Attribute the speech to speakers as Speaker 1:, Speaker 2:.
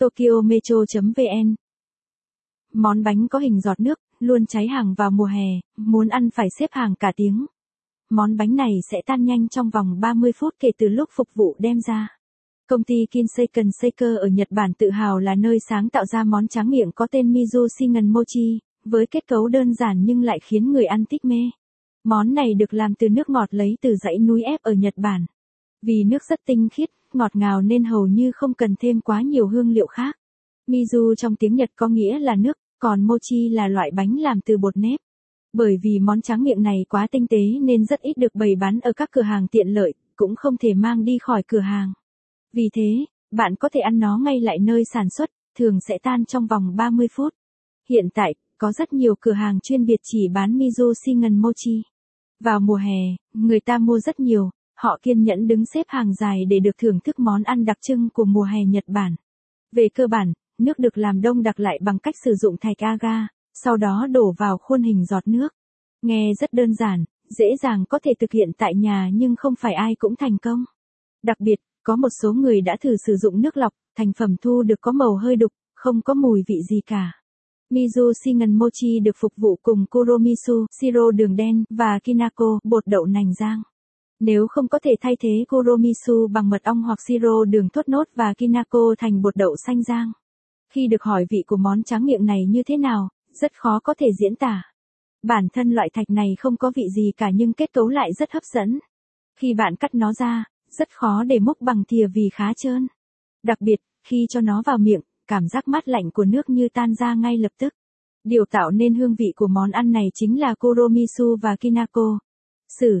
Speaker 1: Tokyo Metro.vn Món bánh có hình giọt nước, luôn cháy hàng vào mùa hè, muốn ăn phải xếp hàng cả tiếng. Món bánh này sẽ tan nhanh trong vòng 30 phút kể từ lúc phục vụ đem ra. Công ty Kinseiken Seiko ở Nhật Bản tự hào là nơi sáng tạo ra món tráng miệng có tên Mizu Shingen Mochi, với kết cấu đơn giản nhưng lại khiến người ăn thích mê. Món này được làm từ nước ngọt lấy từ dãy núi ép ở Nhật Bản. Vì nước rất tinh khiết, ngọt ngào nên hầu như không cần thêm quá nhiều hương liệu khác. Mizu trong tiếng Nhật có nghĩa là nước, còn mochi là loại bánh làm từ bột nếp. Bởi vì món tráng miệng này quá tinh tế nên rất ít được bày bán ở các cửa hàng tiện lợi, cũng không thể mang đi khỏi cửa hàng. Vì thế, bạn có thể ăn nó ngay lại nơi sản xuất, thường sẽ tan trong vòng 30 phút. Hiện tại, có rất nhiều cửa hàng chuyên biệt chỉ bán Mizu Shingen Mochi. Vào mùa hè, người ta mua rất nhiều, họ kiên nhẫn đứng xếp hàng dài để được thưởng thức món ăn đặc trưng của mùa hè Nhật Bản. Về cơ bản, nước được làm đông đặc lại bằng cách sử dụng thạch aga, sau đó đổ vào khuôn hình giọt nước. Nghe rất đơn giản, dễ dàng có thể thực hiện tại nhà nhưng không phải ai cũng thành công. Đặc biệt, có một số người đã thử sử dụng nước lọc, thành phẩm thu được có màu hơi đục, không có mùi vị gì cả. Mizu Shingen Mochi được phục vụ cùng Kuromisu, siro đường đen và Kinako, bột đậu nành rang. Nếu không có thể thay thế koromisu bằng mật ong hoặc siro đường thốt nốt và Kinako thành bột đậu xanh rang. Khi được hỏi vị của món tráng miệng này như thế nào, rất khó có thể diễn tả. Bản thân loại thạch này không có vị gì cả nhưng kết cấu lại rất hấp dẫn. Khi bạn cắt nó ra, rất khó để múc bằng thìa vì khá trơn. Đặc biệt, khi cho nó vào miệng, cảm giác mát lạnh của nước như tan ra ngay lập tức. Điều tạo nên hương vị của món ăn này chính là koromisu và Kinako. Sử